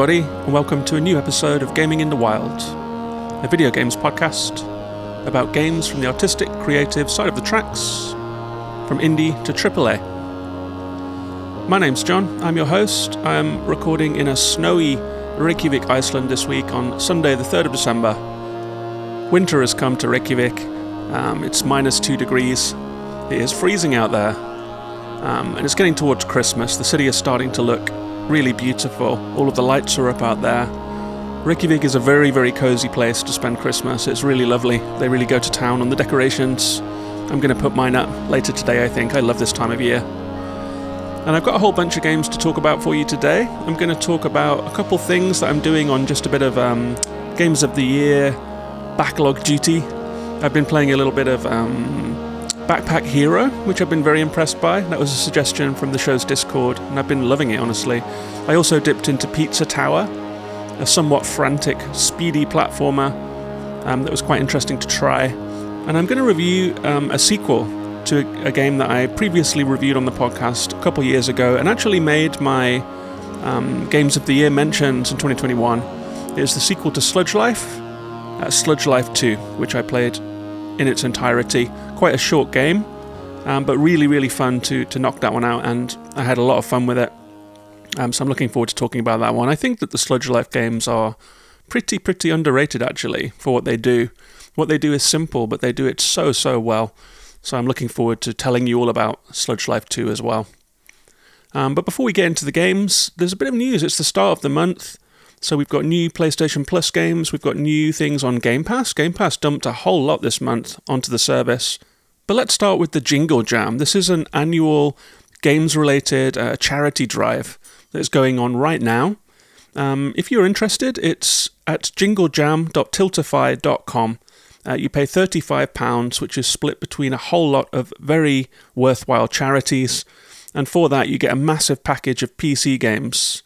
everybody, and welcome to a new episode of Gaming in the Wild, a video games podcast about games from the artistic, creative side of the tracks, from indie to AAA. My name's John, I'm your host. I am recording in a snowy Reykjavik, Iceland this week on Sunday, the 3rd of December. Winter has come to Reykjavik, um, it's minus two degrees, it is freezing out there, um, and it's getting towards Christmas. The city is starting to look really beautiful. All of the lights are up out there. Reykjavik is a very, very cozy place to spend Christmas. It's really lovely. They really go to town on the decorations. I'm going to put mine up later today, I think. I love this time of year. And I've got a whole bunch of games to talk about for you today. I'm going to talk about a couple things that I'm doing on just a bit of um, Games of the Year backlog duty. I've been playing a little bit of um, Backpack Hero, which I've been very impressed by. That was a suggestion from the show's Discord, and I've been loving it, honestly. I also dipped into Pizza Tower, a somewhat frantic, speedy platformer um, that was quite interesting to try. And I'm going to review um, a sequel to a, game that I previously reviewed on the podcast a couple years ago and actually made my um, Games of the Year mentions in 2021. It is the sequel to Sludge Life, uh, Sludge Life 2, which I played in its entirety. Quite a short game, um, but really, really fun to, to knock that one out, and I had a lot of fun with it. Um, so I'm looking forward to talking about that one. I think that the Sludge Life games are pretty, pretty underrated actually for what they do. What they do is simple, but they do it so, so well. So I'm looking forward to telling you all about Sludge Life 2 as well. Um, but before we get into the games, there's a bit of news. It's the start of the month. So we've got new PlayStation Plus games, we've got new things on Game Pass. Game Pass dumped a whole lot this month onto the service. But let's start with the Jingle Jam. This is an annual games related uh, charity drive that's going on right now. Um, if you're interested, it's at jinglejam.tiltify.com. Uh, you pay £35, which is split between a whole lot of very worthwhile charities. And for that, you get a massive package of PC games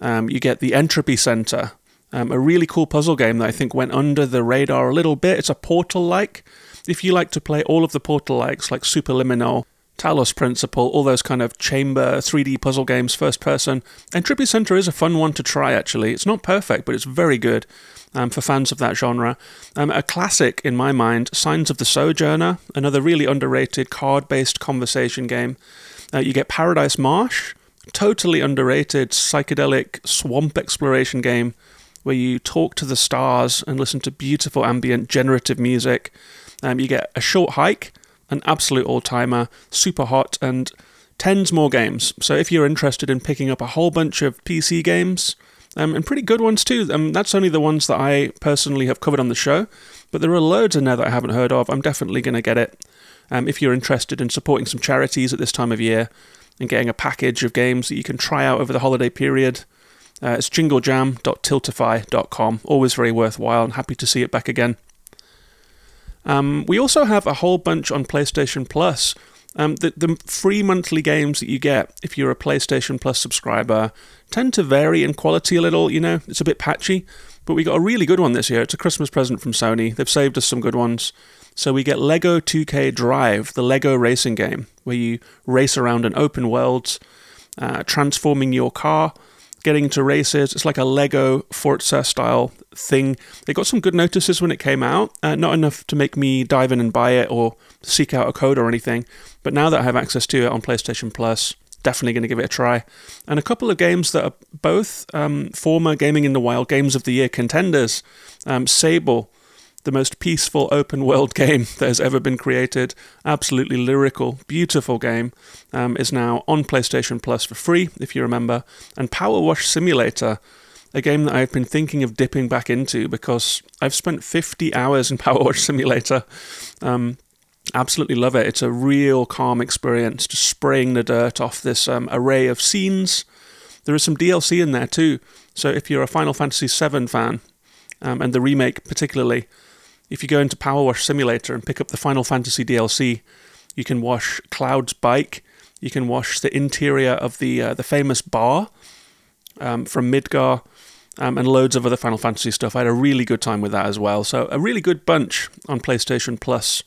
um, you get the Entropy Center, um, a really cool puzzle game that I think went under the radar a little bit. It's a Portal like. If you like to play all of the Portal likes, like Superliminal, Talos Principle, all those kind of chamber 3D puzzle games, first person, Entropy Center is a fun one to try actually. It's not perfect, but it's very good. Um, for fans of that genre. Um, a classic in my mind, Signs of the Sojourner, another really underrated card based conversation game. Uh, you get Paradise Marsh, totally underrated psychedelic swamp exploration game where you talk to the stars and listen to beautiful ambient generative music. Um, you get a short hike, an absolute all timer, super hot, and tens more games. So if you're interested in picking up a whole bunch of PC games, um, and pretty good ones too, um, that's only the ones that I personally have covered on the show, but there are loads in there that I haven't heard of. I'm definitely going to get it. Um, if you're interested in supporting some charities at this time of year, and getting a package of games that you can try out over the holiday period. Uh, it's jinglejam.tiltify.com. Always very worthwhile and happy to see it back again. Um, we also have a whole bunch on PlayStation Plus. Um, the, the free monthly games that you get if you're a PlayStation Plus subscriber tend to vary in quality a little. You know, it's a bit patchy, but we got a really good one this year. It's a Christmas present from Sony. They've saved us some good ones. So we get Lego 2K Drive, the Lego racing game, where you race around an open world, uh, transforming your car, getting into races. It's like a Lego Forza style thing. They got some good notices when it came out, uh, not enough to make me dive in and buy it or seek out a code or anything. But now that I have access to it on PlayStation Plus, definitely going to give it a try. And a couple of games that are both um, former Gaming in the Wild Games of the Year contenders. Um, Sable the most peaceful open world game that has ever been created. Absolutely lyrical, beautiful game. Um, is now on PlayStation Plus for free, if you remember. And Power Wash Simulator, a game that I've been thinking of dipping back into because I've spent 50 hours in Power Wash Simulator. Um, absolutely love it. It's a real calm experience, just spraying the dirt off this um, array of scenes. There is some DLC in there too. So if you're a Final Fantasy VII fan, um, and the remake particularly, if you go into Power Wash Simulator and pick up the Final Fantasy DLC, you can wash Cloud's bike. You can wash the interior of the uh, the famous bar um, from Midgar, um, and loads of other Final Fantasy stuff. I had a really good time with that as well. So a really good bunch on PlayStation Plus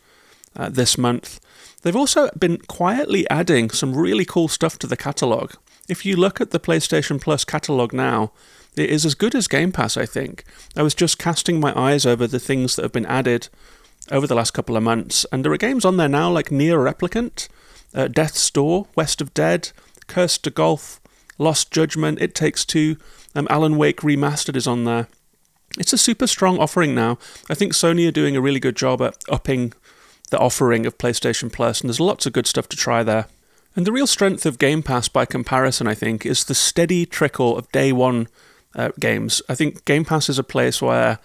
uh, this month. They've also been quietly adding some really cool stuff to the catalog. If you look at the PlayStation Plus catalog now, it is as good as Game Pass, I think. I was just casting my eyes over the things that have been added over the last couple of months, and there are games on there now like NieR Replicant, uh, Death's Door, West of Dead, Cursed to Golf, Lost Judgment, It Takes Two, um, Alan Wake Remastered is on there. It's a super strong offering now. I think Sony are doing a really good job at upping the offering of PlayStation Plus, and there's lots of good stuff to try there. And the real strength of Game Pass by comparison, I think, is the steady trickle of day one uh, games. I think Game Pass is a place where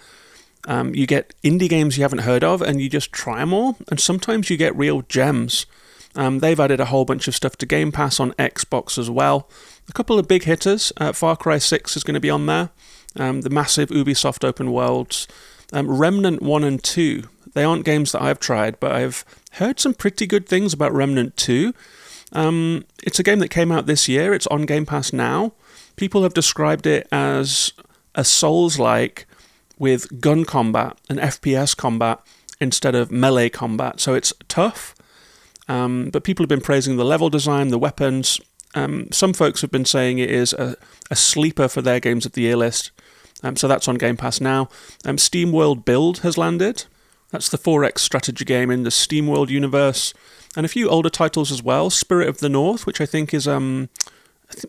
um, you get indie games you haven't heard of and you just try them all, and sometimes you get real gems. Um, they've added a whole bunch of stuff to Game Pass on Xbox as well. A couple of big hitters. Uh, Far Cry 6 is going to be on there. Um, the massive Ubisoft open worlds. Um, Remnant 1 and 2. They aren't games that I've tried, but I've heard some pretty good things about Remnant 2. Um, it's a game that came out this year. It's on Game Pass now. People have described it as a Souls like with gun combat and FPS combat instead of melee combat. So it's tough, um, but people have been praising the level design, the weapons. Um, some folks have been saying it is a, a sleeper for their games of the year list. Um, so that's on Game Pass now. Um, SteamWorld Build has landed. That's the 4X strategy game in the Steam World universe. And a few older titles as well. Spirit of the North, which I think is. Um,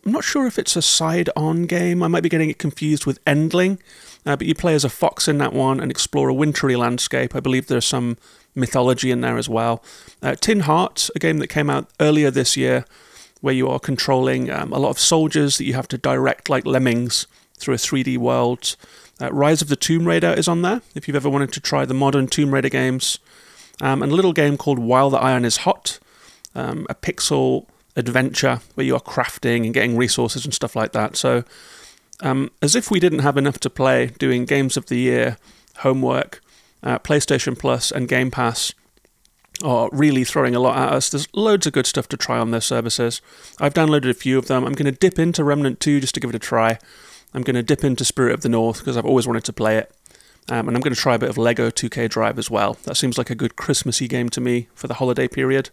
I'm not sure if it's a side on game. I might be getting it confused with Endling. Uh, but you play as a fox in that one and explore a wintry landscape. I believe there's some mythology in there as well. Uh, Tin Heart, a game that came out earlier this year, where you are controlling um, a lot of soldiers that you have to direct like lemmings through a 3D world. Uh, Rise of the Tomb Raider is on there, if you've ever wanted to try the modern Tomb Raider games. Um, and a little game called While the Iron is Hot, um, a pixel adventure where you are crafting and getting resources and stuff like that. So, um, as if we didn't have enough to play doing Games of the Year, homework, uh, PlayStation Plus, and Game Pass are really throwing a lot at us. There's loads of good stuff to try on their services. I've downloaded a few of them. I'm going to dip into Remnant 2 just to give it a try. I'm going to dip into Spirit of the North because I've always wanted to play it. Um, and I'm going to try a bit of Lego 2K Drive as well. That seems like a good Christmassy game to me for the holiday period.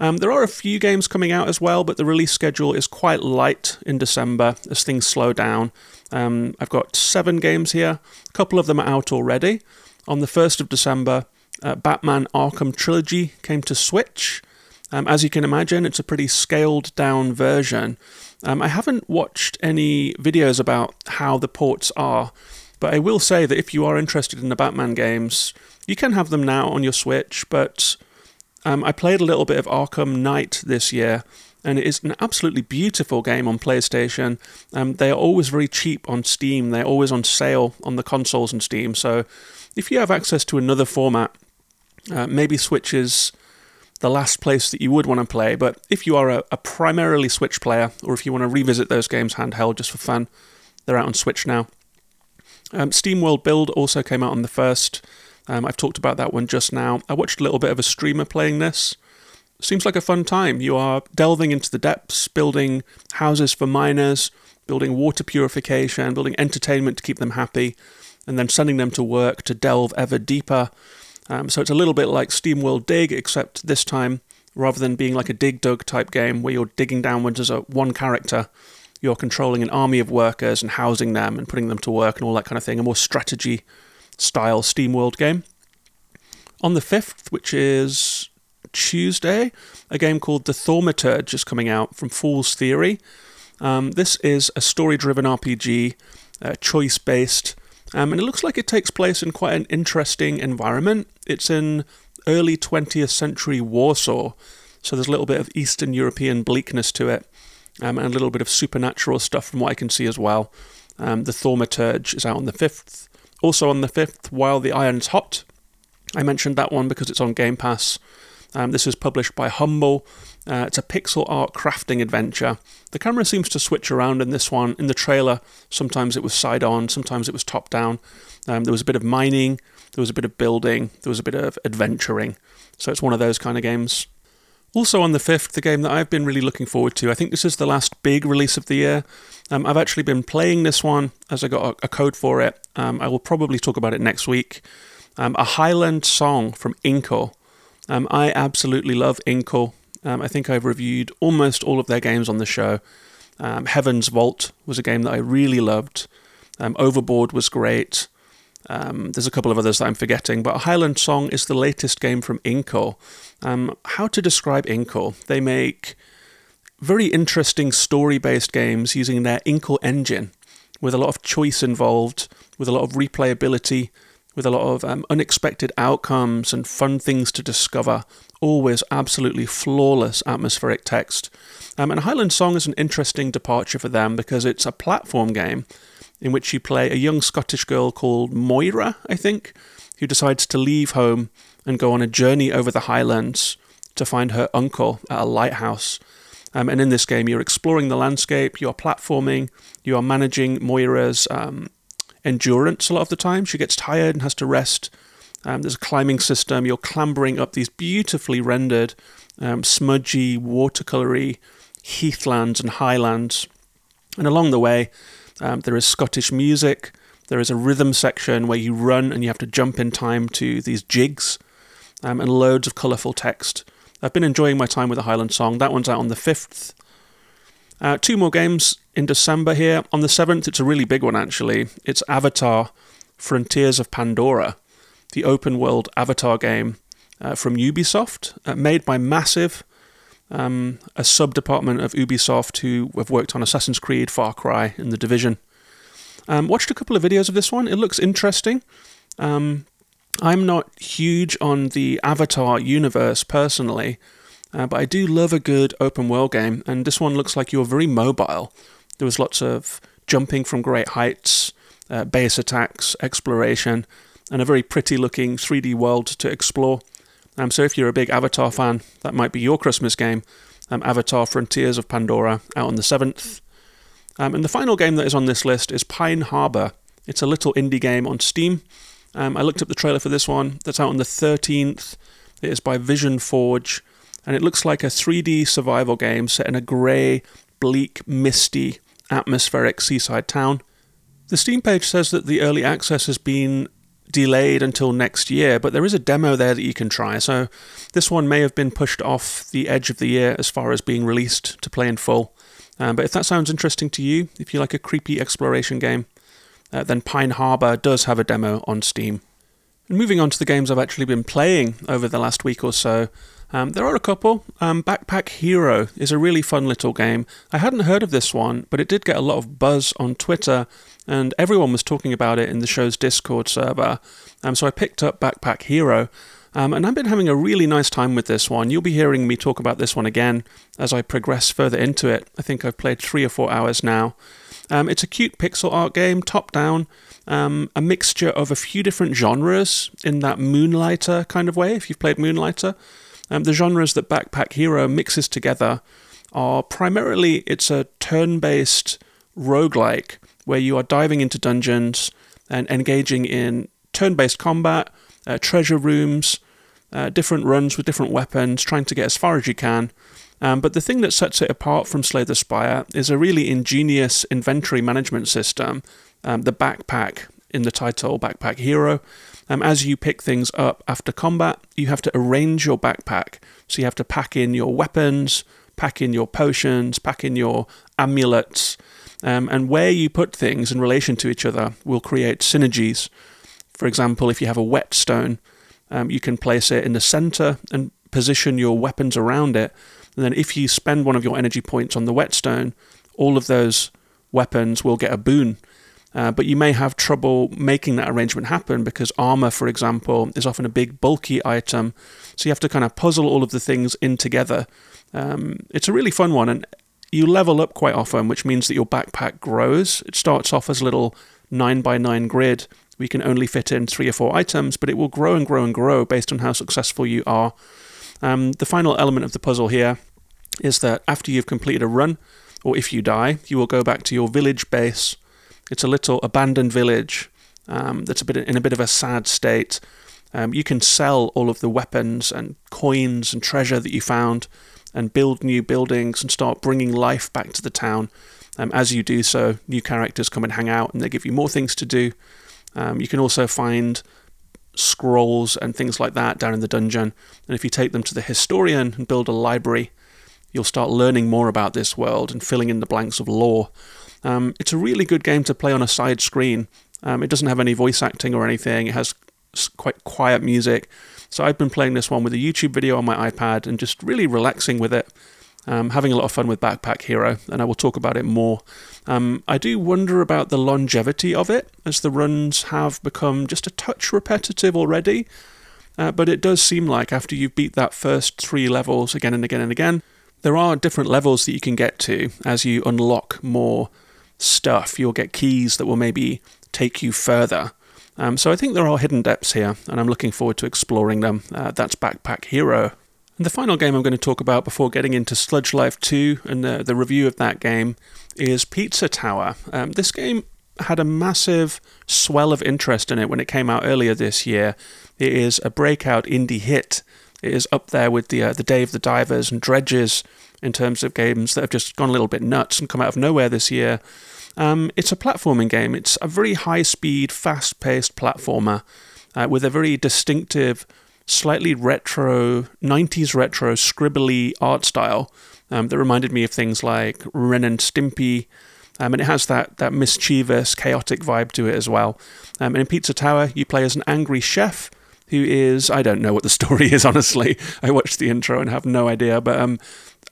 Um, there are a few games coming out as well, but the release schedule is quite light in December as things slow down. Um, I've got seven games here. A couple of them are out already. On the 1st of December, uh, Batman Arkham Trilogy came to Switch. Um, as you can imagine, it's a pretty scaled down version. Um, I haven't watched any videos about how the ports are, but I will say that if you are interested in the Batman games, you can have them now on your Switch. But um, I played a little bit of Arkham Knight this year, and it is an absolutely beautiful game on PlayStation. Um, they are always very cheap on Steam, they're always on sale on the consoles and Steam. So if you have access to another format, uh, maybe Switch is the last place that you would want to play. But if you are a, a primarily Switch player, or if you want to revisit those games handheld just for fun, they're out on Switch now. Um, SteamWorld Build also came out on the first. Um, I've talked about that one just now. I watched a little bit of a streamer playing this. Seems like a fun time. You are delving into the depths, building houses for miners, building water purification, building entertainment to keep them happy, and then sending them to work to delve ever deeper um, so it's a little bit like SteamWorld Dig, except this time, rather than being like a Dig Dug type game where you're digging downwards as a one character, you're controlling an army of workers and housing them and putting them to work and all that kind of thing. A more strategy style SteamWorld game. On the 5th, which is Tuesday, a game called The Thaumaturge is coming out from Fool's Theory. Um, this is a story driven RPG, uh, choice based. Um, and it looks like it takes place in quite an interesting environment. It's in early 20th century Warsaw, so there's a little bit of Eastern European bleakness to it, um, and a little bit of supernatural stuff from what I can see as well. Um, the Thaumaturge is out on the 5th. Also on the 5th, While the Iron's Hot. I mentioned that one because it's on Game Pass. Um, this is published by Humble. Uh, it's a pixel art crafting adventure. The camera seems to switch around in this one. In the trailer, sometimes it was side on, sometimes it was top down. Um, there was a bit of mining, there was a bit of building, there was a bit of adventuring. So it's one of those kind of games. Also on the 5th, the game that I've been really looking forward to. I think this is the last big release of the year. Um, I've actually been playing this one as I got a, a code for it. Um, I will probably talk about it next week. Um, a Highland song from Inkle. Um, I absolutely love Inkle. Um, I think I've reviewed almost all of their games on the show. Um, Heaven's Vault was a game that I really loved. Overboard was great. Um, there's a couple of others that I'm forgetting, but Highland Song is the latest game from Inkle. Um, how to describe Inkle? They make very interesting story based games using their Inkle engine with a lot of choice involved, with a lot of replayability, with a lot of um, unexpected outcomes and fun things to discover. Always absolutely flawless atmospheric text. Um, and Highland Song is an interesting departure for them because it's a platform game in which you play a young Scottish girl called Moira, I think, who decides to leave home and go on a journey over the Highlands to find her uncle at a lighthouse. Um, and in this game, you're exploring the landscape, you're platforming, you are managing Moira's um, endurance a lot of the time. She gets tired and has to rest. Um, there's a climbing system. You're clambering up these beautifully rendered, um, smudgy, watercolory heathlands and highlands. And along the way, um, there is Scottish music. There is a rhythm section where you run and you have to jump in time to these jigs, um, and loads of colourful text. I've been enjoying my time with the Highland Song. That one's out on the 5th. Uh, two more games in December here. On the 7th, it's a really big one actually. It's Avatar Frontiers of Pandora, the open world Avatar game uh, from Ubisoft, uh, made by Massive, um, a sub department of Ubisoft who have worked on Assassin's Creed, Far Cry, and The Division. Um, watched a couple of videos of this one. It looks interesting. Um, I'm not huge on the Avatar universe personally, uh, but I do love a good open world game, and this one looks like you're very mobile. There was lots of jumping from great heights, uh, base attacks, exploration, and a very pretty looking 3D world to explore. Um, so if you're a big Avatar fan, that might be your Christmas game. Um, Avatar Frontiers of Pandora out on the 7th. Um, and the final game that is on this list is Pine Harbor. It's a little indie game on Steam. Um, I looked up the trailer for this one. That's out on the 13th. It is by Vision Forge, and it looks like a 3D survival game set in a grey, bleak, misty, atmospheric seaside town. The Steam page says that the early access has been delayed until next year, but there is a demo there that you can try. So this one may have been pushed off the edge of the year as far as being released to play in full. Um, but if that sounds interesting to you, if you like a creepy exploration game, uh, then Pine Harbor does have a demo on Steam. And moving on to the games I've actually been playing over the last week or so, um, there are a couple. Um, Backpack Hero is a really fun little game. I hadn't heard of this one, but it did get a lot of buzz on Twitter, and everyone was talking about it in the show's Discord server. Um, so I picked up Backpack Hero, um, and I've been having a really nice time with this one. You'll be hearing me talk about this one again as I progress further into it. I think I've played three or four hours now. Um, it's a cute pixel art game, top down, um, a mixture of a few different genres in that Moonlighter kind of way, if you've played Moonlighter. Um, the genres that Backpack Hero mixes together are primarily it's a turn-based roguelike where you are diving into dungeons and engaging in turn-based combat, uh, treasure rooms, uh, different runs with different weapons, trying to get as far as you can. Um, but the thing that sets it apart from Slay the Spire is a really ingenious inventory management system, um, the backpack in the title, Backpack Hero. Um, as you pick things up after combat, you have to arrange your backpack. So you have to pack in your weapons, pack in your potions, pack in your amulets, um, and where you put things in relation to each other will create synergies. For example, if you have a whetstone, um, you can place it in the center and position your weapons around it. And then, if you spend one of your energy points on the whetstone, all of those weapons will get a boon. Uh, but you may have trouble making that arrangement happen because armor, for example, is often a big bulky item. So you have to kind of puzzle all of the things in together. Um, it's a really fun one, and you level up quite often, which means that your backpack grows. It starts off as a little 9 by 9 grid. We can only fit in three or four items, but it will grow and grow and grow based on how successful you are. Um, the final element of the puzzle here is that after you've completed a run, or if you die, you will go back to your village base it's a little abandoned village um, that's a bit in a bit of a sad state. Um, you can sell all of the weapons and coins and treasure that you found, and build new buildings and start bringing life back to the town. Um, as you do so, new characters come and hang out, and they give you more things to do. Um, you can also find scrolls and things like that down in the dungeon. And if you take them to the historian and build a library, you'll start learning more about this world and filling in the blanks of lore. Um, it's a really good game to play on a side screen. Um, it doesn't have any voice acting or anything. It has quite quiet music. So I've been playing this one with a YouTube video on my iPad and just really relaxing with it. Um, having a lot of fun with Backpack Hero, and I will talk about it more. Um, I do wonder about the longevity of it, as the runs have become just a touch repetitive already. Uh, but it does seem like after you've beat that first three levels again and again and again, there are different levels that you can get to as you unlock more stuff. You'll get keys that will maybe take you further. Um, so I think there are hidden depths here, and I'm looking forward to exploring them. Uh, that's Backpack Hero. And the final game I'm going to talk about before getting into Sludge Life 2 and the, the review of that game is Pizza Tower. Um, this game had a massive swell of interest in it when it came out earlier this year. It is a breakout indie hit. It is up there with the uh, the Dave the Divers and Dredges in terms of games that have just gone a little bit nuts and come out of nowhere this year. Um, it's a platforming game. It's a very high speed, fast paced platformer uh, with a very distinctive, slightly retro, 90s retro, scribbly art style um, that reminded me of things like Ren and Stimpy. Um, and it has that, that mischievous, chaotic vibe to it as well. Um, and in Pizza Tower, you play as an angry chef who is, I don't know what the story is, honestly. I watched the intro and have no idea, but um,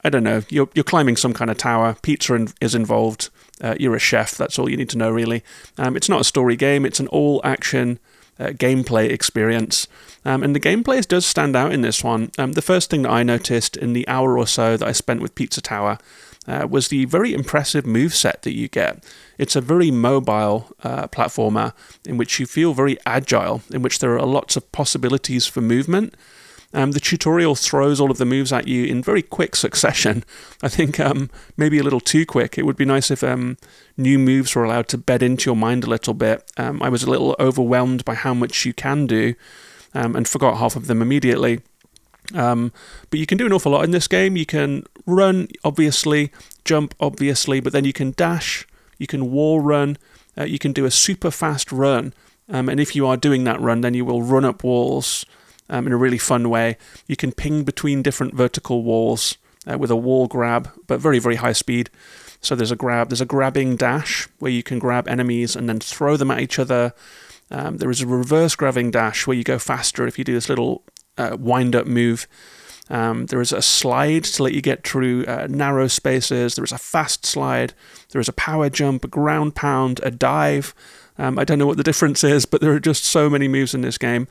I don't know. You're, you're climbing some kind of tower, pizza in, is involved. Uh, you're a chef. That's all you need to know, really. Um, it's not a story game. It's an all-action uh, gameplay experience, um, and the gameplay does stand out in this one. Um, the first thing that I noticed in the hour or so that I spent with Pizza Tower uh, was the very impressive move set that you get. It's a very mobile uh, platformer in which you feel very agile, in which there are lots of possibilities for movement. Um, the tutorial throws all of the moves at you in very quick succession. I think um, maybe a little too quick. It would be nice if um, new moves were allowed to bed into your mind a little bit. Um, I was a little overwhelmed by how much you can do um, and forgot half of them immediately. Um, but you can do an awful lot in this game. You can run, obviously, jump, obviously, but then you can dash, you can wall run, uh, you can do a super fast run. and if you are doing that run, then you will run up walls um, in a really fun way. You can ping between different vertical walls uh, with a wall grab, but very, very high speed. So there's a grab, there's a grabbing dash where you can grab enemies and then throw them at each other. Um, there is a reverse grabbing dash where you go faster if you do this little uh, wind up move. Um, there is a slide to let you get through uh, narrow spaces. There is a fast slide. There is a power jump, a ground pound, a dive. Um, I don't know what the difference is, but there are just so many moves in this game.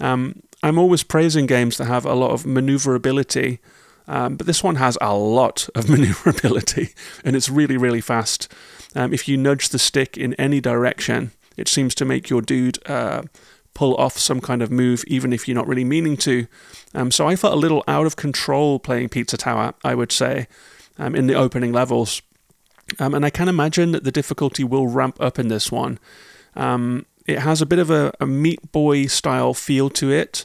Um, I'm always praising games that have a lot of maneuverability, um, but this one has a lot of maneuverability, and it's really, really fast. Um, if you nudge the stick in any direction, it seems to make your dude uh, pull off some kind of move, even if you're not really meaning to. Um, so I felt a little out of control playing Pizza Tower, I would say, um, in the opening levels. Um, and I can imagine that the difficulty will ramp up in this one. Um, it has a bit of a, a Meat Boy style feel to it.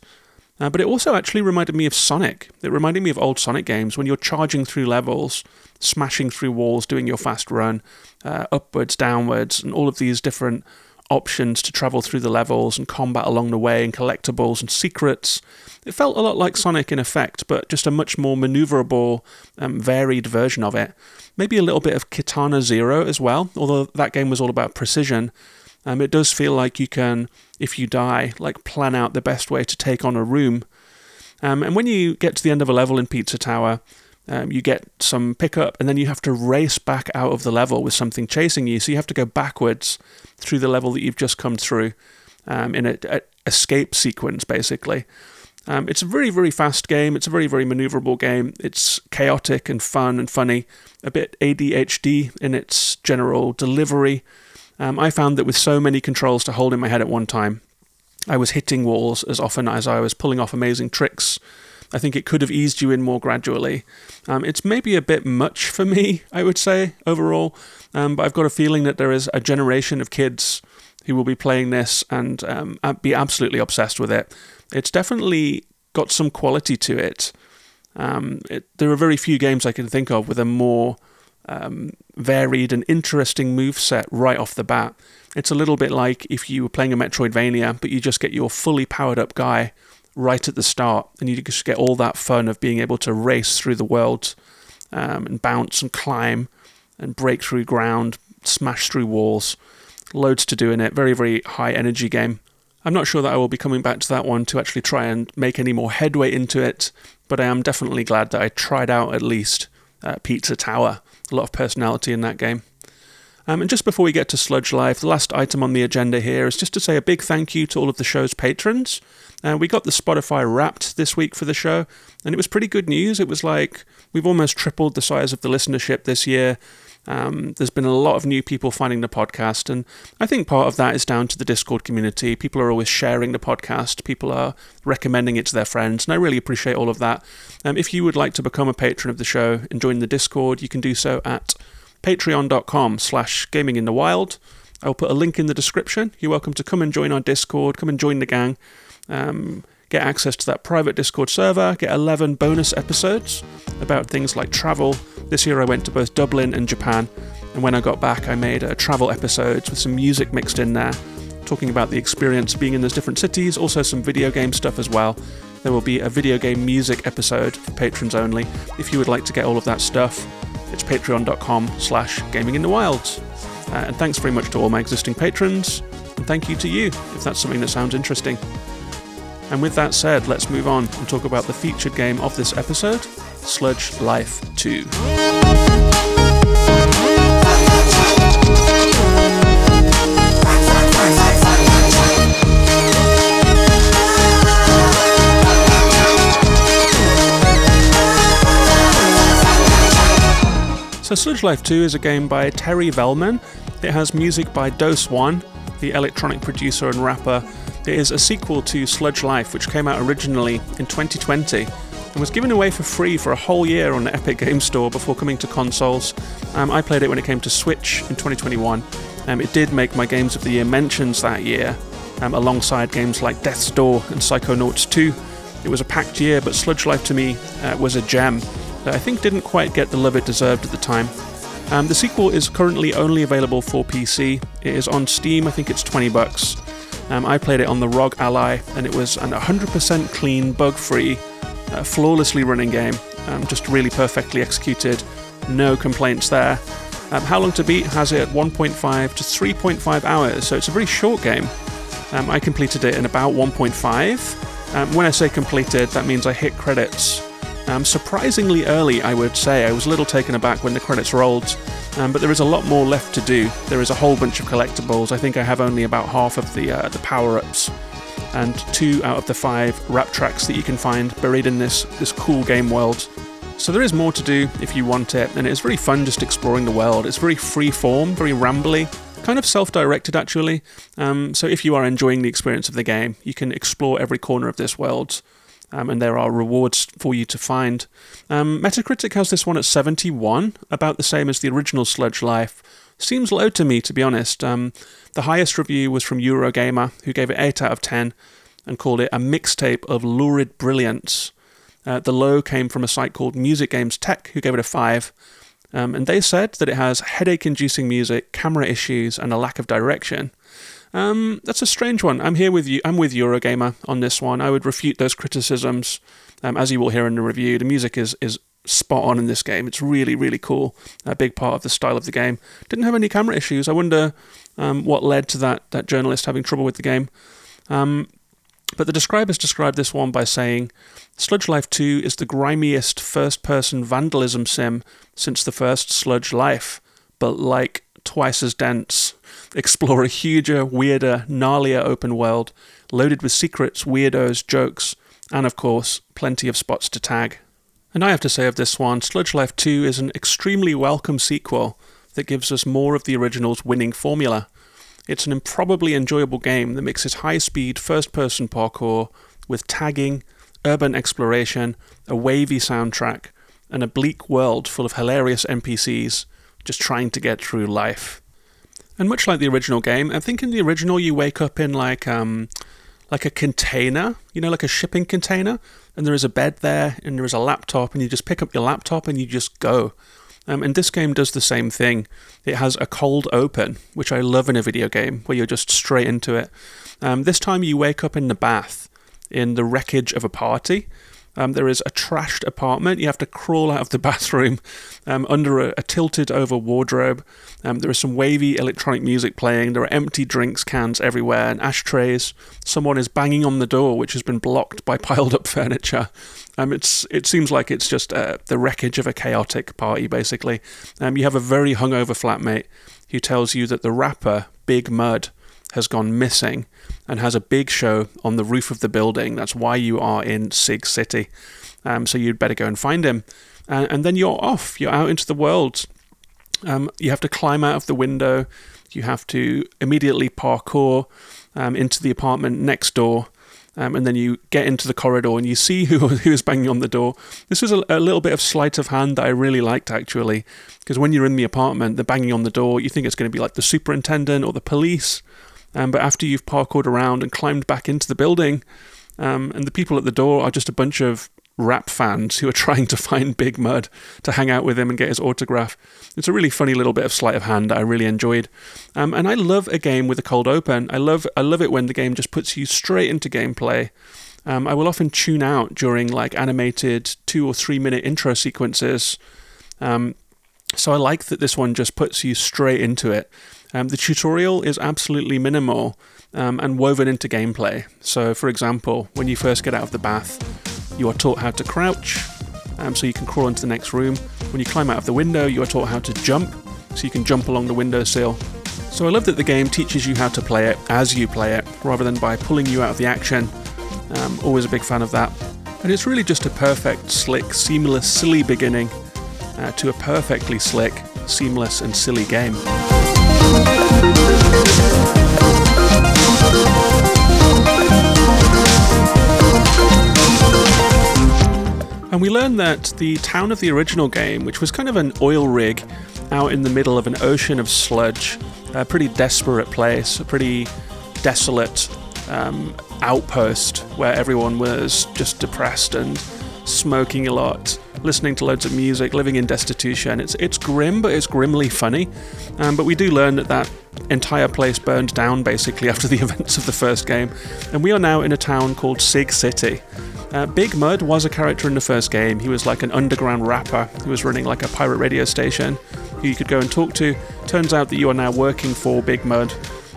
Uh, but it also actually reminded me of Sonic. It reminded me of old Sonic games when you're charging through levels, smashing through walls, doing your fast run, uh, upwards, downwards, and all of these different options to travel through the levels and combat along the way, and collectibles and secrets. It felt a lot like Sonic in effect, but just a much more maneuverable, um, varied version of it. Maybe a little bit of Katana Zero as well, although that game was all about precision. Um, it does feel like you can, if you die, like plan out the best way to take on a room. Um, and when you get to the end of a level in Pizza Tower, um, you get some pickup, and then you have to race back out of the level with something chasing you. So you have to go backwards through the level that you've just come through um, in a, a, escape sequence, basically. Um, it's a very, very fast game. It's a very, very maneuverable game. It's chaotic and fun and funny, a bit ADHD in its general delivery. Um, I found that with so many controls to hold in my head at one time, I was hitting walls as often as I was pulling off amazing tricks. I think it could have eased you in more gradually. Um, it's maybe a bit much for me, I would say, overall, um, but I've got a feeling that there is a generation of kids who will be playing this and um, be absolutely obsessed with it. It's definitely got some quality to it. Um, it there are very few games I can think of with a more um, varied and interesting move set right off the bat. It's a little bit like if you were playing a Metroidvania, but you just get your fully powered up guy right at the start, and you just get all that fun of being able to race through the world um, and bounce and climb and break through ground, smash through walls. Loads to do in it. Very, very high energy game. I'm not sure that I will be coming back to that one to actually try and make any more headway into it, but I am definitely glad that I tried out at least uh, Pizza Tower. A lot of personality in that game. Um, and just before we get to Sludge Life, the last item on the agenda here is just to say a big thank you to all of the show's patrons. Uh, we got the Spotify wrapped this week for the show, and it was pretty good news. It was like we've almost tripled the size of the listenership this year. Um, there's been a lot of new people finding the podcast, and I think part of that is down to the Discord community. People are always sharing the podcast, people are recommending it to their friends, and I really appreciate all of that. Um, if you would like to become a patron of the show and join the Discord, you can do so at patreon.com slash gaming in the wild. I'll put a link in the description. You're welcome to come and join our Discord, come and join the gang. Um, get access to that private Discord server, get 11 bonus episodes about things like travel. This year I went to both Dublin and Japan, and when I got back, I made a travel episodes with some music mixed in there, talking about the experience being in those different cities, also some video game stuff as well. There will be a video game music episode for patrons only. If you would like to get all of that stuff, it's patreon.com slash gaming in the wilds. Uh, and thanks very much to all my existing patrons, and thank you to you if that's something that sounds interesting. And with that said, let's move on and talk about the featured game of this episode Sludge Life 2. So, Sludge Life 2 is a game by Terri Vellmann. It has music by Doseone, the electronic producer and rapper it is a sequel to Sludge Life, which came out originally in 2020 and was given away for free for a whole year on the Epic Game Store before coming to consoles. Um, I played it when it came to Switch in 2021. Um, it did make my Games of the Year mentions that year, um, alongside games like Death's Door and Psychonauts 2. It was a packed year, but Sludge Life to me uh, was a gem that I think didn't quite get the love it deserved at the time. Um, the sequel is currently only available for PC. It is on Steam, I think it's 20 bucks. Um, I played it on the ROG Ally, and it was an 100% clean, bug free, uh, flawlessly running game. Um, just really perfectly executed, no complaints there. Um, how long to beat has it at 1.5 to 3.5 hours, so it's a very short game. Um, I completed it in about 1.5. Um, when I say completed, that means I hit credits um, surprisingly early, I would say. I was a little taken aback when the credits rolled, um, but there is a lot more left to do. There is a whole bunch of collectibles. I think I have only about half of the uh, the power ups, and two out of the five rap tracks that you can find buried in this this cool game world. So there is more to do if you want it, and it's very fun just exploring the world. It's very free form, very rambly, kind of self directed actually. Um, so if you are enjoying the experience of the game, you can explore every corner of this world um, and there are rewards for you to find. Um, Metacritic has this one at 71, about the same as the original Sludge Life. Seems low to me, to be honest. Um, the highest review was from Eurogamer, who gave it 8 out of 10 and called it a mixtape of lurid brilliance. Uh, the low came from a site called Music Games Tech, who gave it a 5. Um, and they said that it has headache inducing music, camera issues, and a lack of direction. Um, that's a strange one. I'm here with you. I'm with Eurogamer on this one. I would refute those criticisms, um, as you will hear in the review. The music is is spot on in this game. It's really really cool. A big part of the style of the game. Didn't have any camera issues. I wonder um, what led to that that journalist having trouble with the game. Um, but the describers described this one by saying, Sludge Life 2 is the grimiest first person vandalism sim since the first Sludge Life, but like twice as dense explore a huger, weirder, gnarlier open world, loaded with secrets, weirdos, jokes, and of course, plenty of spots to tag. And I have to say of this one, Sludge Life 2 is an extremely welcome sequel that gives us more of the original's winning formula. It's an improbably enjoyable game that mixes high speed first person parkour with tagging, urban exploration, a wavy soundtrack, and a bleak world full of hilarious NPCs just trying to get through life. And much like the original game, I think in the original you wake up in like um, like a container, you know, like a shipping container, and there is a bed there, and there is a laptop, and you just pick up your laptop and you just go. Um, and this game does the same thing. It has a cold open, which I love in a video game, where you're just straight into it. Um, this time you wake up in the bath, in the wreckage of a party, Um, there is a trashed apartment. You have to crawl out of the bathroom um, under a, a, tilted over wardrobe. Um, there is some wavy electronic music playing. There are empty drinks cans everywhere and ashtrays. Someone is banging on the door, which has been blocked by piled up furniture. Um, it's it seems like it's just uh, the wreckage of a chaotic party, basically. Um, you have a very hungover flatmate who tells you that the rapper Big Mud has gone missing and has a big show on the roof of the building. That's why you are in Sig City. Um, so you'd better go and find him. Uh, and then you're off. You're out into the world. Um, you have to climb out of the window. You have to immediately parkour um, into the apartment next door. Um, and then you get into the corridor and you see who who is banging on the door. This was a, a little bit of sleight of hand that I really liked actually, because when you're in the apartment, they're banging on the door. You think it's going to be like the superintendent or the police, um, but after you've parkoured around and climbed back into the building, um, and the people at the door are just a bunch of rap fans who are trying to find Big Mud to hang out with him and get his autograph. It's a really funny little bit of sleight of hand that I really enjoyed. Um, and I love a game with a cold open. I love I love it when the game just puts you straight into gameplay. Um, I will often tune out during like animated two or three minute intro sequences. Um, so I like that this one just puts you straight into it. Um, the tutorial is absolutely minimal um, and woven into gameplay. So, for example, when you first get out of the bath, you are taught how to crouch, um, so you can crawl into the next room. When you climb out of the window, you are taught how to jump, so you can jump along the windowsill. So I love that the game teaches you how to play it as you play it, rather than by pulling you out of the action. Um, always a big fan of that. And it's really just a perfect, slick, seamless, silly beginning uh, to a perfectly slick, seamless, and silly game. And we learn that the town of the original game, which was kind of an oil rig out in the middle of an ocean of sludge, a pretty desperate place, a pretty desolate um, outpost where everyone was just depressed and smoking a lot, listening to loads of music, living in destitution. It's it's grim, but it's grimly funny. Um, but we do learn that that entire place burned down basically after the events of the first game, and we are now in a town called Sig City. Uh, Big Mud was a character in the first game. He was like an underground rapper who was running like a pirate radio station who you could go and talk to. Turns out that you are now working for Big Mud,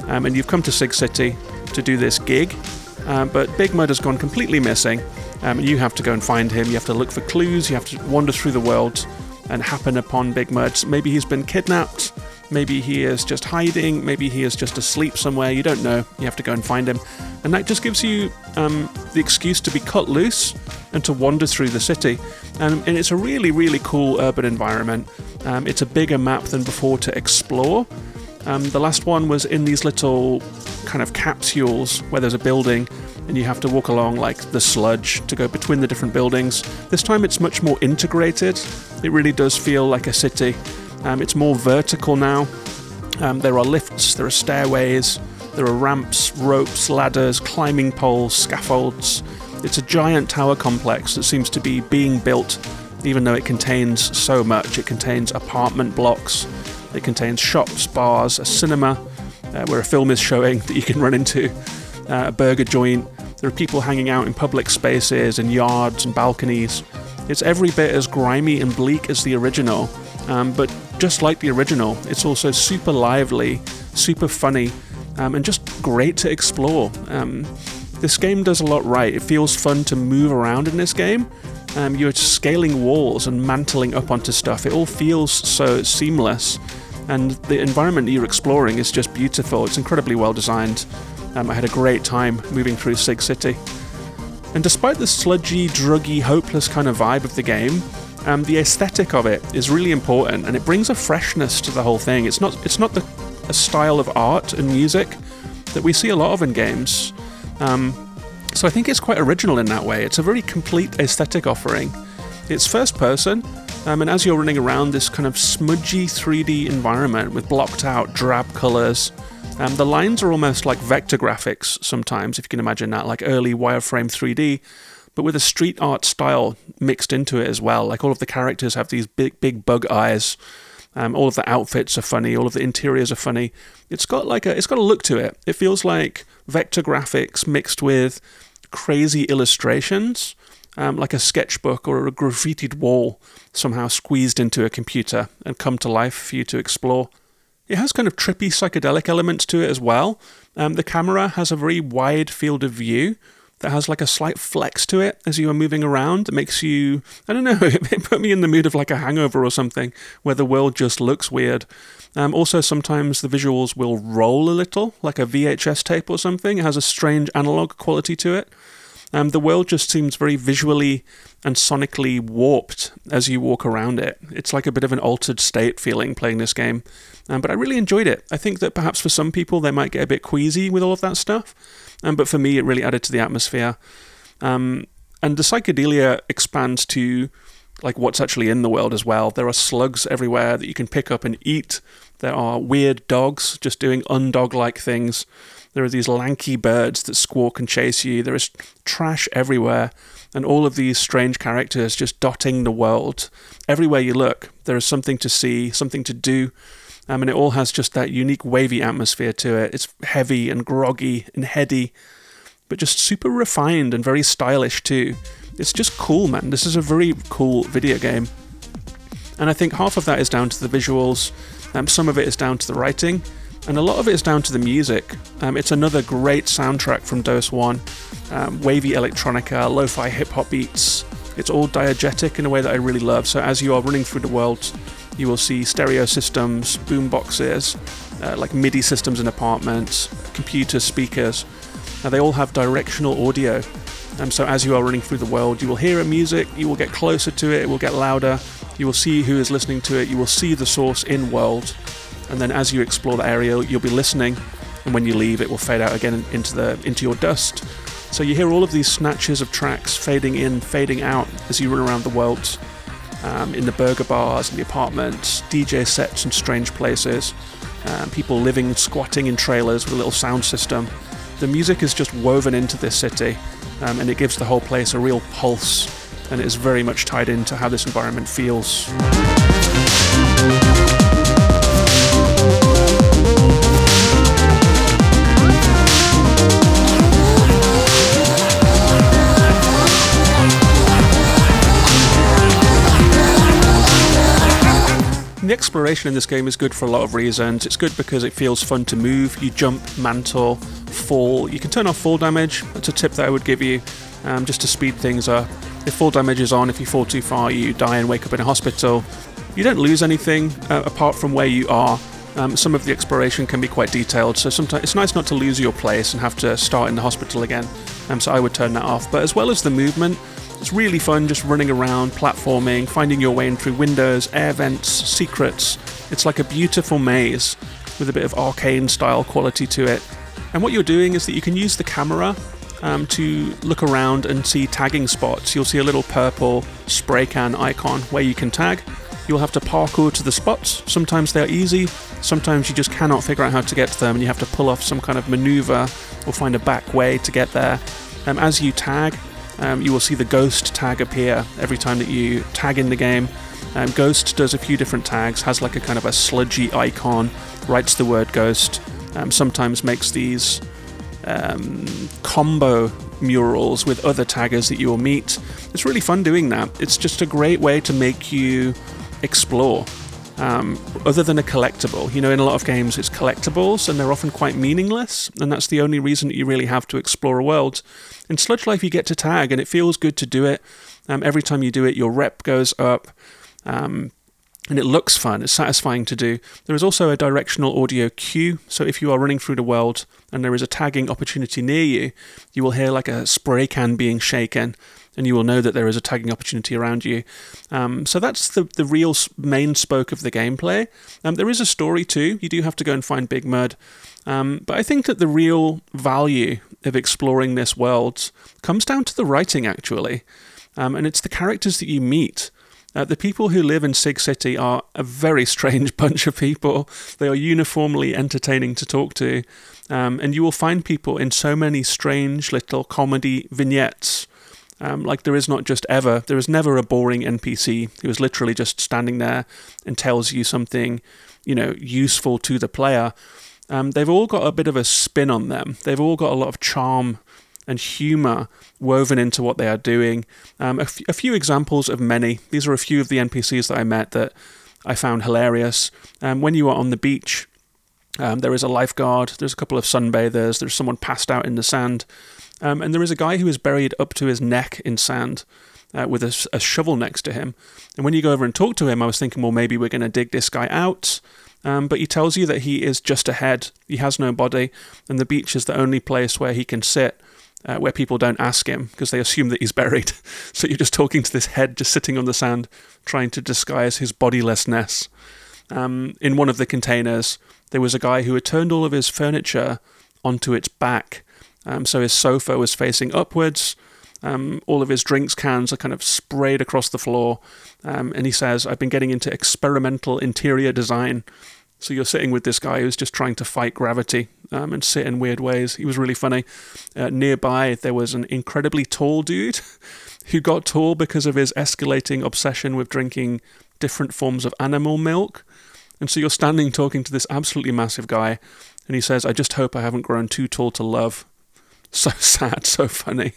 um, and you've come to Sig City to do this gig. Um, but Big Mud has gone completely missing, um, you have to go and find him. You have to look for clues. You have to wander through the world and happen upon Big Mud. Maybe he's been kidnapped. Maybe he is just hiding. Maybe he is just asleep somewhere. You don't know. You have to go and find him. And that just gives you um, the excuse to be cut loose and to wander through the city. Um, and it's a really, really cool urban environment. Um, it's a bigger map than before to explore. Um, the last one was in these little kind of capsules where there's a building and you have to walk along like the sludge to go between the different buildings. This time it's much more integrated. It really does feel like a city. Um, it's more vertical now. Um, there are lifts, there are stairways, there are ramps, ropes, ladders, climbing poles, scaffolds. It's a giant tower complex that seems to be being built, even though it contains so much. It contains apartment blocks, it contains shops, bars, a cinema uh, where a film is showing that you can run into, uh, a burger joint. There are people hanging out in public spaces and yards and balconies. It's every bit as grimy and bleak as the original, um, but just like the original, it's also super lively, super funny, um, and just great to explore. Um, this game does a lot right. It feels fun to move around in this game. Um, you're scaling walls and mantling up onto stuff. It all feels so seamless, and the environment you're exploring is just beautiful. It's incredibly well designed. Um, I had a great time moving through Sig City. And despite the sludgy, druggy, hopeless kind of vibe of the game, um, the aesthetic of it is really important, and it brings a freshness to the whole thing. It's not it's not the a style of art and music that we see a lot of in games. Um, so I think it's quite original in that way. It's a very complete aesthetic offering. It's first person, um, and as you're running around this kind of smudgy 3D environment with blocked out drab colors, um, the lines are almost like vector graphics sometimes, if you can imagine that, like early wireframe 3D but with a street art style mixed into it as well. Like all of the characters have these big, big bug eyes. Um, all of the outfits are funny. All of the interiors are funny. It's got like a, it's got a look to it. It feels like vector graphics mixed with crazy illustrations. um, like a sketchbook or a graffitied wall somehow squeezed into a computer and come to life for you to explore. It has kind of trippy psychedelic elements to it as well. Um, the camera has a very wide field of view that has like a slight flex to it as you are moving around. It makes you, I don't know, it put me in the mood of like a hangover or something where the world just looks weird. Um, also, sometimes the visuals will roll a little, like a VHS tape or something. It has a strange analog quality to it. Um, the world just seems very visually and sonically warped as you walk around it. It's like a bit of an altered state feeling playing this game. Um, but I really enjoyed it. I think that perhaps for some people they might get a bit queasy with all of that stuff. Um, but for me, it really added to the atmosphere. Um, and the psychedelia expands to like what's actually in the world as well. There are slugs everywhere that you can pick up and eat. There are weird dogs just doing undog like things. There are these lanky birds that squawk and chase you. There is trash everywhere, and all of these strange characters just dotting the world. Everywhere you look, there is something to see, something to do. Um, and it all has just that unique wavy atmosphere to it. It's heavy and groggy and heady, but just super refined and very stylish too. It's just cool, man. This is a very cool video game. And I think half of that is down to the visuals, um, some of it is down to the writing, and a lot of it is down to the music. Um, it's another great soundtrack from Doseone. Um, wavy electronica, lo fi hip hop beats. It's all diegetic in a way that I really love. So as you are running through the world, you will see stereo systems, boom boxes, uh, like MIDI systems in apartments, computer speakers. Now, they all have directional audio. Um, so as you are running through the world, you will hear a music, you will get closer to it, it will get louder, you will see who is listening to it, you will see the source in world, and then as you explore the area, you'll be listening, and when you leave, it will fade out again into the into your dust. So you hear all of these snatches of tracks fading in, fading out as you run around the world, um, in the burger bars, in the apartments, DJ sets in strange places, um, people living squatting in trailers with a little sound system. The music is just woven into this city, um, and it gives the whole place a real pulse, and it is very much tied into how this environment feels. The exploration in this game is good for a lot of reasons. It's good because it feels fun to move. You jump, mantle, fall. You can turn off fall damage. That's a tip that I would give you um, just to speed things up. If fall damage is on, if you fall too far, you die and wake up in a hospital. You don't lose anything uh, apart from where you are. Um, some of the exploration can be quite detailed, so sometimes it's nice not to lose your place and have to start in the hospital again. Um, so I would turn that off. But as well as the movement, it's really fun just running around, platforming, finding your way in through windows, air vents, secrets. It's like a beautiful maze with a bit of Arkane style quality to it. And what you're doing is that you can use the camera um, to look around and see tagging spots. You'll see a little purple spray can icon where you can tag. You'll have to parkour to the spots. Sometimes they're easy, sometimes you just cannot figure out how to get to them and you have to pull off some kind of maneuver or find a back way to get there. Um, as you tag, um, you will see the Ghost tag appear every time that you tag in the game. Um, Ghost does a few different tags, has like a kind of a sludgy icon, writes the word Ghost, um, sometimes makes these um, combo murals with other taggers that you will meet. It's really fun doing that. It's just a great way to make you explore. Um, other than a collectible. You know, in a lot of games, it's collectibles and they're often quite meaningless, and that's the only reason that you really have to explore a world. In Sludge Life, you get to tag, and it feels good to do it. Um, every time you do it, your rep goes up. Um, and it looks fun, it's satisfying to do. There is also a directional audio cue, so if you are running through the world and there is a tagging opportunity near you, you will hear like a spray can being shaken, and you will know that there is a tagging opportunity around you. Um, so that's the, the real main spoke of the gameplay. Um, there is a story too, you do have to go and find Big Mud, um, but I think that the real value of exploring this world comes down to the writing, actually. Um, and it's the characters that you meet. Uh, the people who live in Sig City are a very strange bunch of people. They are uniformly entertaining to talk to. Um, and you will find people in so many strange little comedy vignettes. Um, like there is not just ever, there is never a boring NPC who is literally just standing there and tells you something, you know, useful to the player. Um, they've all got a bit of a spin on them. They've all got a lot of charm and humor woven into what they are doing. Um, a, f- a few examples of many. These are a few of the NPCs that I met that I found hilarious. Um, when you are on the beach, um, there is a lifeguard, there's a couple of sunbathers, there's someone passed out in the sand, um, and there is a guy who is buried up to his neck in sand. Uh, with a, a, shovel next to him. And when you go over and talk to him, I was thinking, well, maybe we're going to dig this guy out. Um, but he tells you that he is just a head. He has no body, and the beach is the only place where he can sit, uh, where people don't ask him because they assume that he's buried. so you're just talking to this head just sitting on the sand, trying to disguise his bodilessness. Um, in one of the containers, there was a guy who had turned all of his furniture onto its back. Um, so his sofa was facing upwards. Um, all of his drinks cans are kind of sprayed across the floor. Um, and he says, I've been getting into experimental interior design. So you're sitting with this guy who's just trying to fight gravity um, and sit in weird ways. He was really funny. Uh, nearby, there was an incredibly tall dude who got tall because of his escalating obsession with drinking different forms of animal milk. And so you're standing talking to this absolutely massive guy, and he says, I just hope I haven't grown too tall to love. So sad, so funny.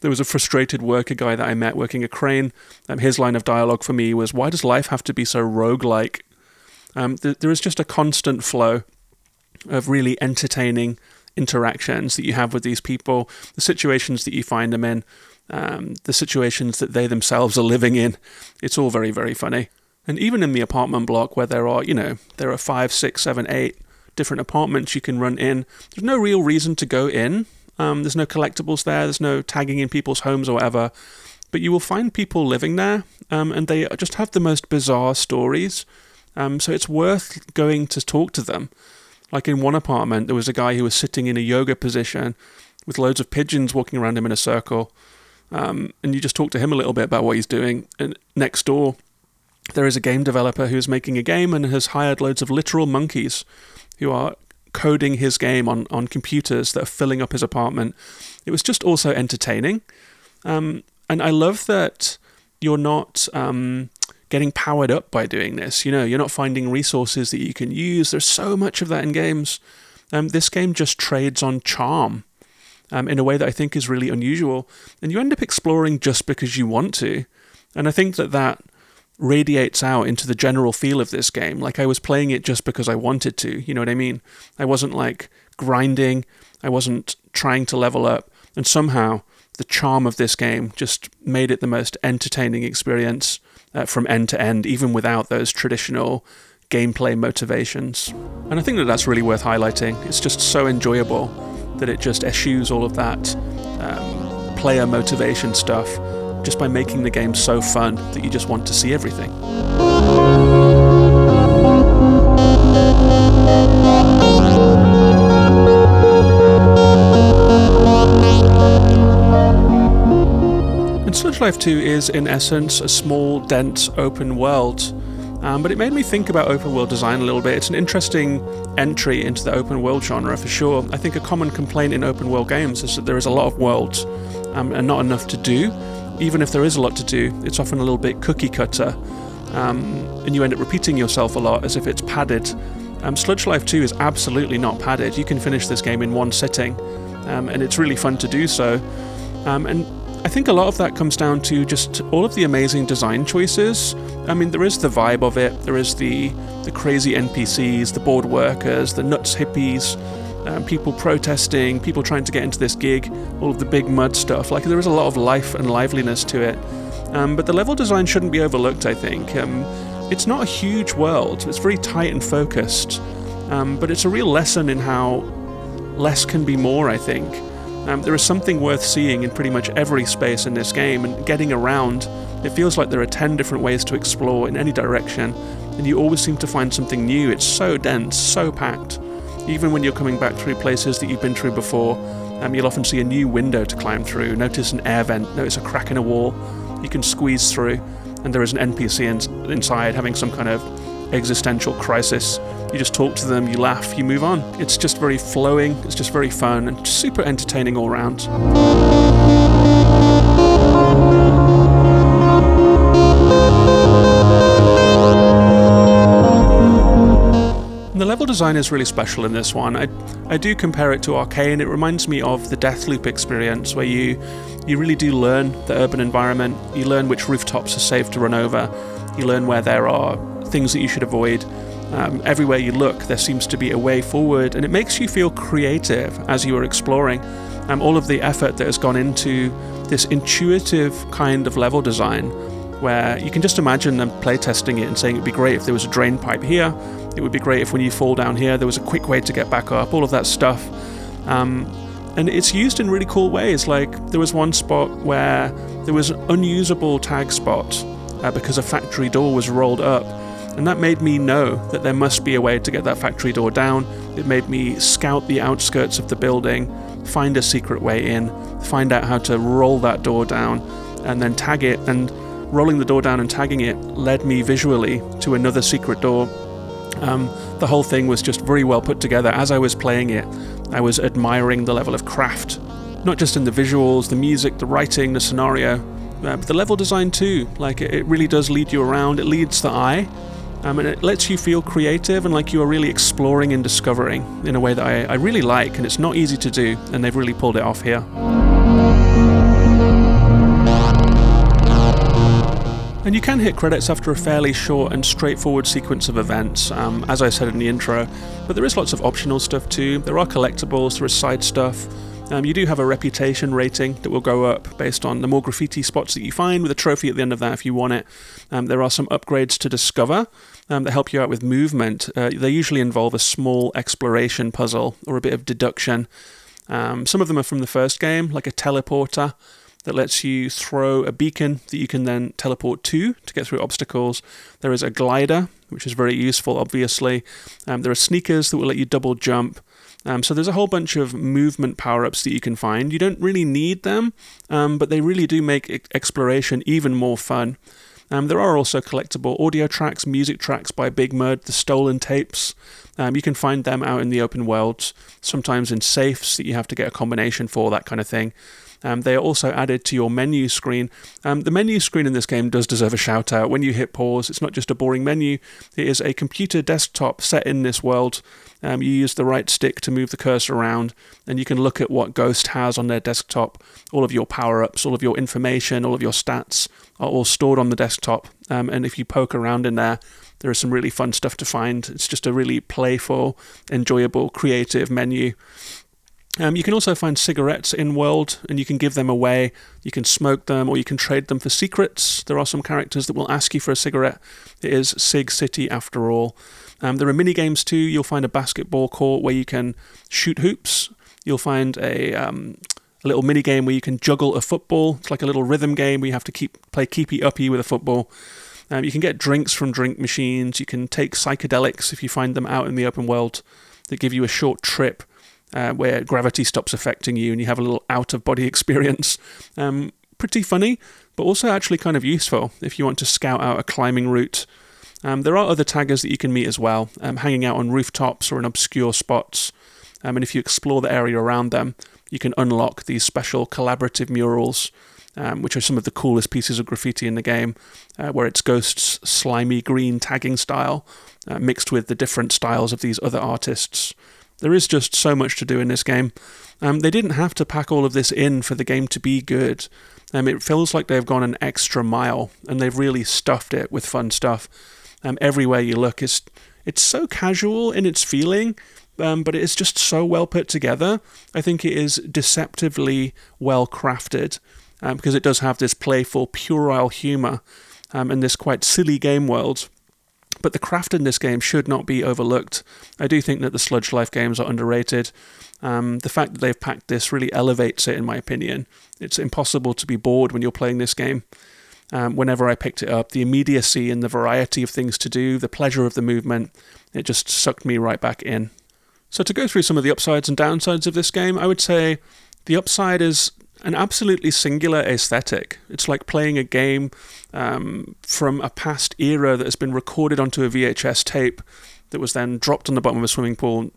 There was a frustrated worker guy that I met working a crane. Um, his line of dialogue for me was, Why does life have to be so roguelike? Um, th- there is just a constant flow of really entertaining interactions that you have with these people, the situations that you find them in, um, the situations that they themselves are living in. It's all very, very funny. And even in the apartment block where there are, you know, there are five, six, seven, eight different apartments you can run in, there's no real reason to go in. Um, there's no collectibles there, there's no tagging in people's homes or whatever. But you will find people living there, um, and they just have the most bizarre stories. Um, so it's worth going to talk to them. Like in one apartment, there was a guy who was sitting in a yoga position with loads of pigeons walking around him in a circle. Um, and you just talk to him a little bit about what he's doing. And next door, there is a game developer who's making a game and has hired loads of literal monkeys who are coding his game on, on computers that are filling up his apartment. It was just also entertaining. Um, and I love that you're not um, getting powered up by doing this. You know, you're not finding resources that you can use. There's so much of that in games. Um, this game just trades on charm um, in a way that I think is really unusual. And you end up exploring just because you want to. And I think that that radiates out into the general feel of this game. Like I was playing it just because I wanted to, you know what I mean? I wasn't like grinding, I wasn't trying to level up, and somehow the charm of this game just made it the most entertaining experience uh, from end to end, even without those traditional gameplay motivations. And I think that that's really worth highlighting. It's just so enjoyable that it just eschews all of that um, player motivation stuff just by making the game so fun that you just want to see everything. And Sludge Life 2 is, in essence, a small, dense, open world. Um, but it made me think about open world design a little bit. It's an interesting entry into the open world genre for sure. I think a common complaint in open world games is that there is a lot of worlds um, and not enough to do even if there is a lot to do, it's often a little bit cookie cutter, um, and you end up repeating yourself a lot as if it's padded. Um, Sludge Life 2 is absolutely not padded. You can finish this game in one sitting, um, and it's really fun to do so. Um, and I think a lot of that comes down to just all of the amazing design choices. I mean, there is the vibe of it, there is the, the crazy NPCs, the board workers, the nuts hippies, um, people protesting, people trying to get into this gig, all of the big mud stuff. Like there is a lot of life and liveliness to it. Um, but the level design shouldn't be overlooked, I think. Um, it's not a huge world, it's very tight and focused, um, but it's a real lesson in how less can be more, I think. Um, there is something worth seeing in pretty much every space in this game, and getting around, it feels like there are 10 different ways to explore in any direction, and you always seem to find something new. It's so dense, so packed. Even when you're coming back through places that you've been through before, um, you'll often see a new window to climb through, notice an air vent, notice a crack in a wall you can squeeze through, and there is an NPC in- inside having some kind of existential crisis. You just talk to them, you laugh, you move on. It's just very flowing, it's just very fun, and super entertaining all round. The level design is really special in this one. I, I do compare it to Arkane. It reminds me of the Deathloop experience, where you you really do learn the urban environment. You learn which rooftops are safe to run over. You learn where there are things that you should avoid. Um, everywhere you look, there seems to be a way forward, and it makes you feel creative as you are exploring. Um, all of the effort that has gone into this intuitive kind of level design, where you can just imagine them playtesting it and saying it'd be great if there was a drain pipe here, it would be great if when you fall down here there was a quick way to get back up, all of that stuff. Um, and it's used in really cool ways. Like there was one spot where there was an unusable tag spot uh, because a factory door was rolled up and that made me know that there must be a way to get that factory door down. It made me scout the outskirts of the building, find a secret way in, find out how to roll that door down, and then tag it. And rolling the door down and tagging it led me visually to another secret door. Um, the whole thing was just very well put together. As I was playing it, I was admiring the level of craft, not just in the visuals, the music, the writing, the scenario, uh, but the level design too. Like it, it really does lead you around. It leads the eye, um, and it lets you feel creative and like you are really exploring and discovering in a way that I, I really like, and it's not easy to do, and they've really pulled it off here. And you can hit credits after a fairly short and straightforward sequence of events, um, as I said in the intro, but there is lots of optional stuff too. There are collectibles, there is side stuff, um, you do have a reputation rating that will go up based on the more graffiti spots that you find, with a trophy at the end of that if you want it. Um, there are some upgrades to discover um, that help you out with movement. Uh, they usually involve a small exploration puzzle or a bit of deduction. Um, some of them are from the first game, like a teleporter that lets you throw a beacon that you can then teleport to to get through obstacles. There is a glider, which is very useful, obviously. Um, there are sneakers that will let you double jump. Um, so there's a whole bunch of movement power ups that you can find. You don't really need them, um, but they really do make exploration even more fun. Um, there are also collectible audio tracks, music tracks by Big Mud, the stolen tapes. Um, you can find them out in the open world, sometimes in safes that you have to get a combination for, that kind of thing. Um, they are also added to your menu screen. Um, the menu screen in this game does deserve a shout out. When you hit pause, it's not just a boring menu, it is a computer desktop set in this world. Um, you use the right stick to move the cursor around, and you can look at what Ghost has on their desktop. All of your power ups, all of your information, all of your stats are all stored on the desktop. Um, and if you poke around in there, there is some really fun stuff to find. It's just a really playful, enjoyable, creative menu. Um, you can also find cigarettes in world and you can give them away. You can smoke them or you can trade them for secrets. There are some characters that will ask you for a cigarette. It is Sig City after all. Um, there are mini games too. You'll find a basketball court where you can shoot hoops. You'll find a, um, a little mini game where you can juggle a football. It's like a little rhythm game where you have to keep play keepy uppy with a football. Um, you can get drinks from drink machines. You can take psychedelics if you find them out in the open world that give you a short trip uh, where gravity stops affecting you and you have a little out of body experience. Um, pretty funny, but also actually kind of useful if you want to scout out a climbing route. Um, there are other taggers that you can meet as well, um, hanging out on rooftops or in obscure spots. Um, and if you explore the area around them, you can unlock these special collaborative murals, um, which are some of the coolest pieces of graffiti in the game, uh, where it's Ghost's slimy green tagging style uh, mixed with the different styles of these other artists. There is just so much to do in this game. Um, they didn't have to pack all of this in for the game to be good. Um, it feels like they've gone an extra mile and they've really stuffed it with fun stuff. Um, everywhere you look, it's it's so casual in its feeling, um, but it is just so well put together. I think it is deceptively well crafted um, because it does have this playful, puerile humour um, and this quite silly game world but the craft in this game should not be overlooked. I do think that the Sludge Life games are underrated. Um, the fact that they've packed this really elevates it, in my opinion. It's impossible to be bored when you're playing this game. Um, whenever I picked it up, the immediacy and the variety of things to do, the pleasure of the movement, it just sucked me right back in. So, to go through some of the upsides and downsides of this game, I would say the upside is an absolutely singular aesthetic. It's like playing a game um, from a past era that has been recorded onto a VHS tape that was then dropped on the bottom of a swimming pool,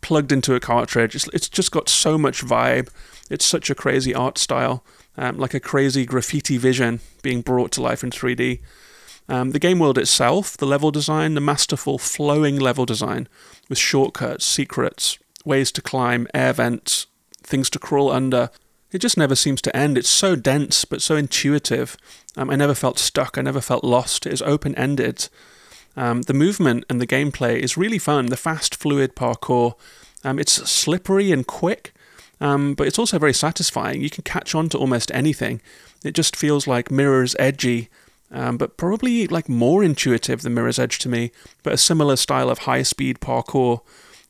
plugged into a cartridge. It's, it's just got so much vibe. It's such a crazy art style, um, like a crazy graffiti vision being brought to life in 3D. Um, the game world itself, the level design, the masterful flowing level design with shortcuts, secrets, ways to climb, air vents, things to crawl under. It just never seems to end. It's so dense but so intuitive. Um, I never felt stuck. I never felt lost. It is open ended. Um, the movement and the gameplay is really fun. The fast, fluid parkour. Um, it's slippery and quick, um, but it's also very satisfying. You can catch on to almost anything. It just feels like Mirror's Edgy, um, but probably like more intuitive than Mirror's Edge to me, but a similar style of high speed parkour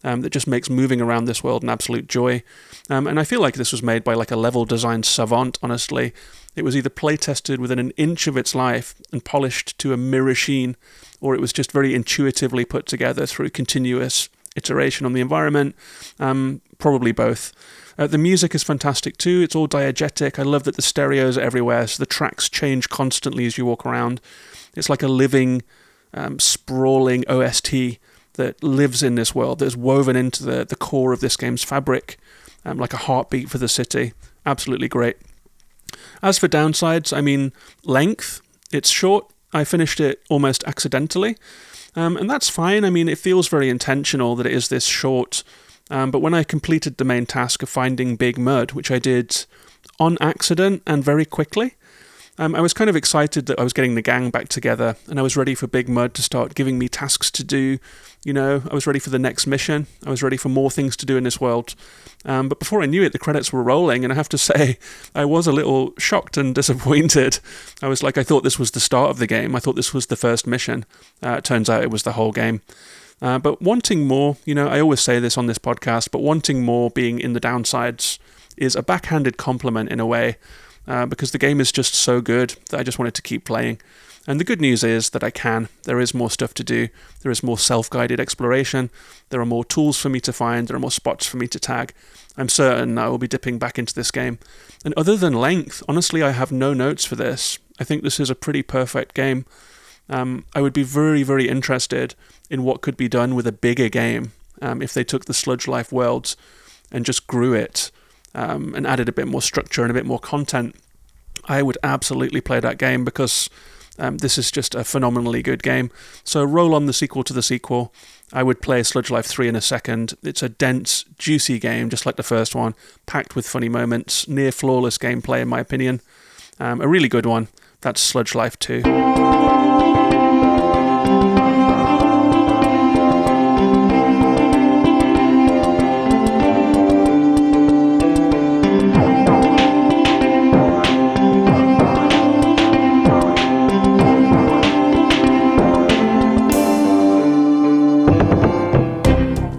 um, that just makes moving around this world an absolute joy. Um, and I feel like this was made by like a level design savant, honestly. It was either play tested within an inch of its life and polished to a mirror sheen, or it was just very intuitively put together through continuous iteration on the environment. Um, probably both. Uh, the music is fantastic too. It's all diegetic. I love that the stereos are everywhere, so the tracks change constantly as you walk around. It's like a living, um, sprawling OST that lives in this world, that's woven into the, the core of this game's fabric, um, like a heartbeat for the city. Absolutely great. As for downsides, I mean, length. It's short. I finished it almost accidentally. Um, and that's fine. I mean, it feels very intentional that it is this short. Um, but when I completed the main task of finding Big Mud, which I did on accident and very quickly, um, I was kind of excited that I was getting the gang back together and I was ready for Big Mud to start giving me tasks to do. You know, I was ready for the next mission. I was ready for more things to do in this world. Um, but before I knew it, the credits were rolling, and I have to say, I was a little shocked and disappointed. I was like, I thought this was the start of the game. I thought this was the first mission. Uh, it turns out it was the whole game. Uh, but wanting more, you know, I always say this on this podcast, but wanting more being in the downsides is a backhanded compliment in a way uh, because the game is just so good that I just wanted to keep playing. And the good news is that I can. There is more stuff to do. There is more self guided exploration. There are more tools for me to find. There are more spots for me to tag. I'm certain I will be dipping back into this game. And other than length, honestly, I have no notes for this. I think this is a pretty perfect game. Um, I would be very, very interested in what could be done with a bigger game um, if they took the Sludge Life worlds and just grew it um, and added a bit more structure and a bit more content, I would absolutely play that game because um, this is just a phenomenally good game. So roll on the sequel to the sequel. I would play Sludge Life 3 in a second. It's a dense, juicy game, just like the first one, packed with funny moments, near flawless gameplay, in my opinion. Um, a really good one. That's Sludge Life 2.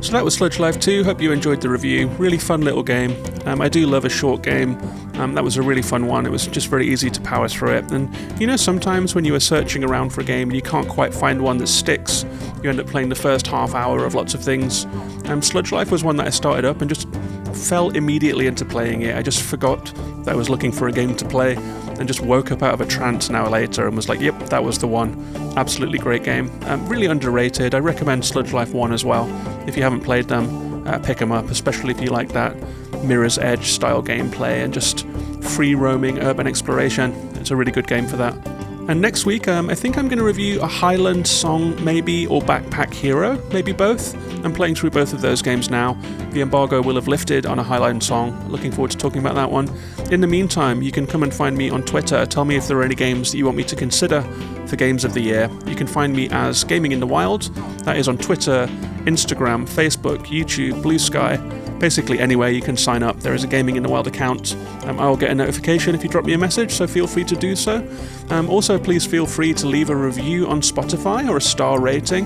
So that was Sludge Life 2. Hope you enjoyed the review. Really fun little game. Um, I do love a short game. Um, that was a really fun one. It was just very easy to power through it. And you know, sometimes when you are searching around for a game and you can't quite find one that sticks, you end up playing the first half hour of lots of things. Um, Sludge Life was one that I started up and just fell immediately into playing it. I just forgot that I was looking for a game to play and just woke up out of a trance an hour later and was like, yep, that was the one. Absolutely great game. Um, really underrated. I recommend Sludge Life 1 as well. If you haven't played them, uh, pick them up, especially if you like that Mirror's Edge style gameplay and just free roaming urban exploration. It's a really good game for that. And next week, um, I think I'm going to review a Highland song, maybe, or Backpack Hero, maybe both. I'm playing through both of those games now. The embargo will have lifted on a Highland song. Looking forward to talking about that one. In the meantime, you can come and find me on Twitter. Tell me if there are any games that you want me to consider for Games of the Year. You can find me as Gaming in the Wild. That is on Twitter, Instagram, Facebook, YouTube, Blue Sky basically anywhere you can sign up. There is a Gaming in the Wild account. Um, I'll get a notification if you drop me a message, so feel free to do so. Um, also, please feel free to leave a review on Spotify or a star rating.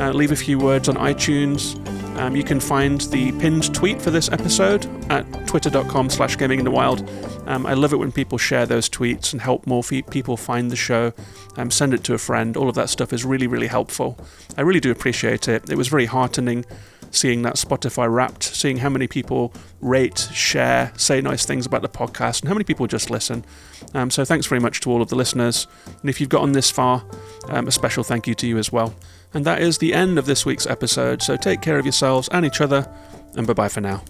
Uh, leave a few words on iTunes. Um, you can find the pinned tweet for this episode at twitter.com slash gaming in the wild. Um, I love it when people share those tweets and help more people find the show. Um, send it to a friend. All of that stuff is really, really helpful. I really do appreciate it. It was very heartening seeing that Spotify wrapped, seeing how many people rate, share, say nice things about the podcast, and how many people just listen. Um, so thanks very much to all of the listeners. And if you've gotten this far, um, a special thank you to you as well. And that is the end of this week's episode. So take care of yourselves and each other, and bye bye for now.